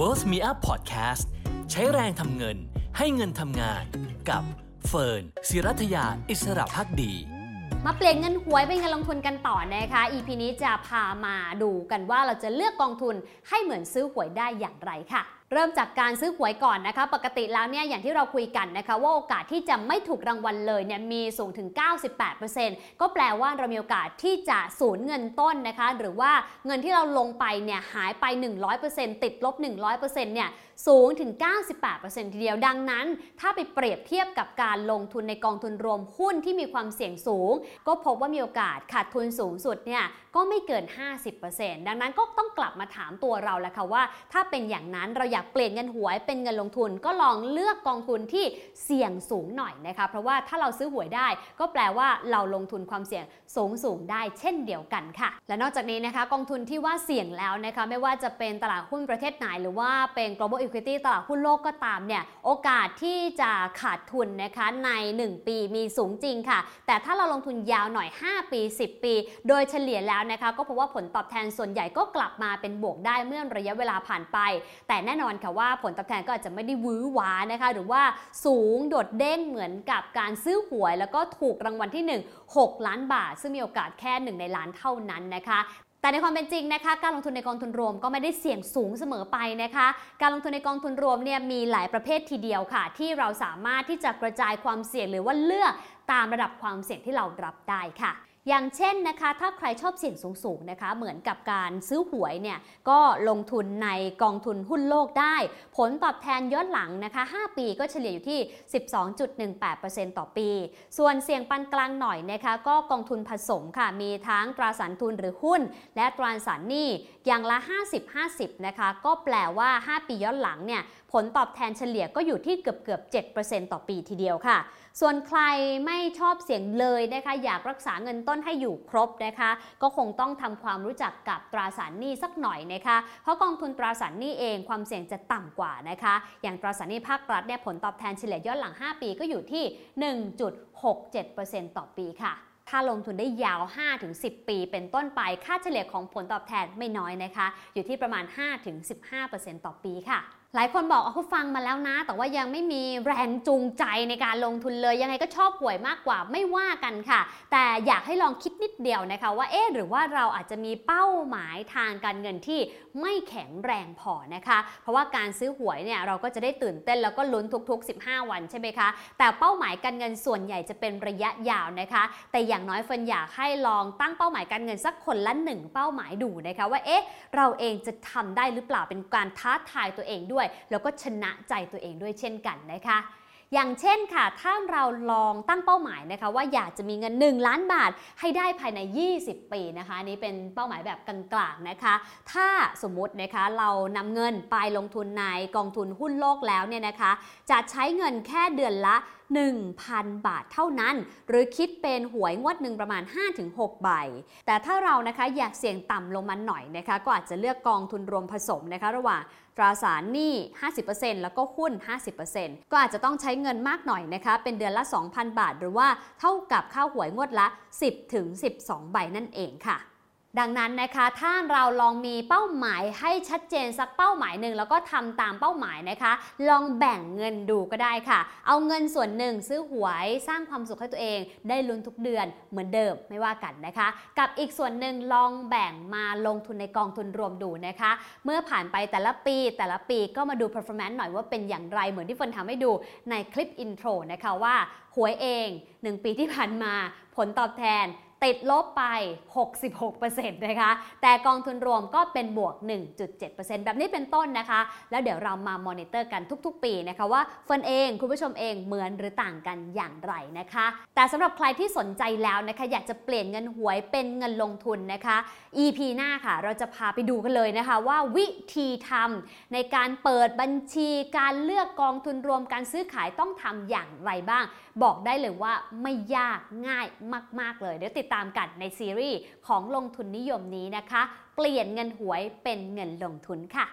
Worth Me Up Podcast ใช้แรงทำเงินให้เงินทำงาน กับเฟิร์นศิรัทยาอิสระพักดี มาเปลี่ยนเงินหวยเป็นเงินลงทุนกันต่อนะคะ EP นี้จะพามาดูกันว่าเราจะเลือกกองทุนให้เหมือนซื้อหวยได้อย่างไรค่ะ เริ่มจากการซื้อหวยก่อนนะคะ ปกติแล้วเนี่ยอย่างที่เราคุยกันนะคะ ว่าโอกาสที่จะไม่ถูกรางวัลเลยเนี่ยมีสูงถึง 98%ก็แปลว่าเรามีโอกาสที่จะสูญเงินต้นนะคะ หรือว่าเงินที่เราลงไปเนี่ยหายไป 100%ติดลบ 100%เนี่ย สูงถึง 98%ทีเดียวดังนั้น ถ้าไปเปรียบเทียบกับการลงทุนในกองทุนรวมหุ้นที่มีความเสี่ยงสูง ก็พบว่ามีโอกาสขาดทุนสูงสุดเนี่ยก็ไม่เกิน 50%ดังนั้นก็ต้องกลับมาถามตัวเราแล้วค่ะว่า ถ้าเป็นอย่างนั้นเราอยากเปลี่ยนเงินหวยเป็นเงินลงทุน ก็ลองเลือกกองทุนที่เสี่ยงสูงหน่อยนะคะเพราะว่าถ้าเราซื้อหวยได้ ก็แปลว่าเราลงทุนความเสี่ยงสูงสูงได้เช่นเดียวกันค่ะ และนอกจากนี้นะคะ กองทุนที่ว่าเสี่ยงแล้วนะคะไม่ว่าจะเป็นตลาดหุ้นประเทศไหนหรือว่าเป็น global equity ตลาดหุ้นโลกก็ตามเนี่ยโอกาสที่จะขาดทุนนะคะใน 1 ปีมีสูงจริงค่ะ แต่ถ้าเราลงทุนยาวหน่อย 5 ปี 10 ปี โดยเฉลี่ยแล้วนะคะก็พบว่าผลตอบแทนส่วนใหญ่ก็กลับมาเป็นบวกได้เมื่อระยะเวลาผ่านไป แต่แน่นอนค่ะว่าผลตอบแทนก็อาจจะไม่ได้วื้อหวานะคะหรือว่าสูงโดดเด้งเหมือนกับการซื้อหวย แล้วก็ถูกรางวัลที่ 1 6 ล้านบาท ซึ่งมีโอกาสแค่หนึ่งในล้านเท่านั้นนะคะ แต่ในความเป็นจริงนะคะการลงทุนในกองทุนรวมก็ไม่ได้เสี่ยงสูงเสมอไปนะคะ การลงทุนในกองทุนรวมเนี่ยมีหลายประเภททีเดียวค่ะ ที่เราสามารถที่จะกระจายความเสี่ยงหรือว่าเลือกตามระดับความเสี่ยงที่เรารับได้ค่ะ อย่างเช่นนะคะถ้าใครชอบเสี่ยงสูงๆนะคะเหมือนกับการซื้อหวยเนี่ยก็ลงทุนในกองทุนหุ้นโลกได้ ผลตอบแทนย้อนหลังนะคะ 5 ปีก็เฉลี่ยอยู่ที่ 12.18%ต่อปี ส่วนเสี่ยงปานกลางหน่อยนะคะก็กองทุนผสมค่ะมีทั้งตราสารทุนหรือหุ้น และตราสารหนี้อย่างละ 50-50 นะคะก็แปลว่า 5 ปีย้อนหลังเนี่ยผลตอบแทนเฉลี่ยก็อยู่ที่เกือบเกือบ7%ต่อปีทีเดียวค่ะส่วนใครไม่ชอบเสี่ยงเลยนะคะอยากรักษาเงินต้นให้อยู่ครบนะคะ ก็คงต้องทำความรู้จักกับตราสารหนี้สักหน่อยนะคะ เพราะกองทุนตราสารหนี้เองความเสี่ยงจะต่ำกว่านะคะ อย่างตราสารหนี้ภาครัฐเนี่ยผลตอบแทนเฉลี่ยย้อนหลัง 5 ปีก็อยู่ที่ 1.67%ต่อปีค่ะถ้าลงทุนได้ยาว 5-10 ปี เป็นต้นไป ค่าเฉลี่ยของผลตอบแทนไม่น้อยนะคะ อยู่ที่ประมาณ 5-15%ต่อปีค่ะ หลายคนบอกเอาเขาฟังมาแล้วนะ แต่ว่ายังไม่มีแรงจูงใจในการลงทุนเลย ยังไงก็ชอบหวยมากกว่าไม่ว่ากันค่ะ แต่อยากให้ลองคิดนิดเดียวนะคะ ว่าเอ๊ะหรือว่าเราอาจจะมีเป้าหมายทางการเงินที่ไม่แข็งแรงพอนะคะ เพราะว่าการซื้อหวยเนี่ยเราก็จะได้ตื่นเต้นแล้วก็ลุ้นทุก ๆ 15 วันใช่ไหมคะ แต่เป้าหมายการเงินส่วนใหญ่จะเป็นระยะยาวนะคะ แต่อย่างน้อยเฟินอยากให้ลองตั้งเป้าหมายการเงินสักคนละหนึ่งเป้าหมายดูนะคะว่าเอ๊ะเราเองจะทำได้หรือเปล่าเป็นการท้าทายตัวเองด้วยแล้วก็ชนะใจตัวเองด้วยเช่นกันนะคะอย่างเช่นค่ะ ถ้าเราลองตั้งเป้าหมายนะคะ ว่าอยากจะมีเงิน 1 ล้านบาทให้ได้ภายใน 20 ปีนะคะนี้เป็นเป้าหมายแบบกลางๆนะคะ ถ้าสมมตินะคะเรานำเงินไปลงทุนในกองทุนหุ้นโลกแล้วเนี่ยนะคะ จะใช้เงินแค่เดือนละ 1,000 บาทเท่านั้น หรือคิดเป็นหวยงวดหนึ่งประมาณ 5-6 ใบ แต่ถ้าเรานะคะอยากเสี่ยงต่ำลงมาหน่อยนะคะก็อาจจะเลือกกองทุนรวมผสมนะคะระหว่างตราสารหนี้ 50%แล้วก็หุ้น 50%ก็อาจจะต้องใช้เงินมากหน่อยนะคะ เป็นเดือนละ 2,000 บาท หรือว่าเท่ากับค่าหวยงวดละ 10-12 ใบนั่นเองค่ะ ดังนั้นนะคะถ้าเราลองมีเป้าหมายให้ชัดเจนสักเป้าหมายหนึ่งแล้วก็ทำตามเป้าหมายนะคะ ลองแบ่งเงินดูก็ได้ค่ะ เอาเงินส่วนหนึ่งซื้อหวยสร้างความสุขให้ตัวเอง ได้ลุ้นทุกเดือนเหมือนเดิมไม่ว่ากันนะคะ กับอีกส่วนหนึ่งลองแบ่งมาลงทุนในกองทุนรวมดูนะคะ เมื่อผ่านไปแต่ละปีแต่ละปีก็มาดู performance หน่อยว่าเป็นอย่างไรเหมือนที่เฟิร์นทำให้ดูในคลิป intro นะคะว่าหวยเอง 1 ปีที่ผ่านมาผลตอบแทน ติดลบไป 66%นะคะ แต่กองทุนรวมก็เป็นบวก 1.7%แบบนี้เป็นต้นนะคะ แล้วเดี๋ยวเรามามอนิเตอร์กันทุกๆ ปีนะคะว่าเฟินเองคุณผู้ชมเองเหมือนหรือต่างกันอย่างไรนะคะ แต่สำหรับใครที่สนใจแล้วนะคะ อยากจะเปลี่ยนเงินหวยเป็นเงินลงทุนนะคะ EP หน้าค่ะ เราจะพาไปดูกันเลยนะคะว่าวิธีทำในการเปิดบัญชีการเลือกกองทุนรวมการซื้อขายต้องทำอย่างไรบ้าง บอกได้เลยว่าไม่ยากง่ายมาก ๆเลยเดี๋ยวติดตามกันในซีรีส์ของลงทุนนิยมนี้นะคะ เปลี่ยนเงินหวยเป็นเงินลงทุนค่ะ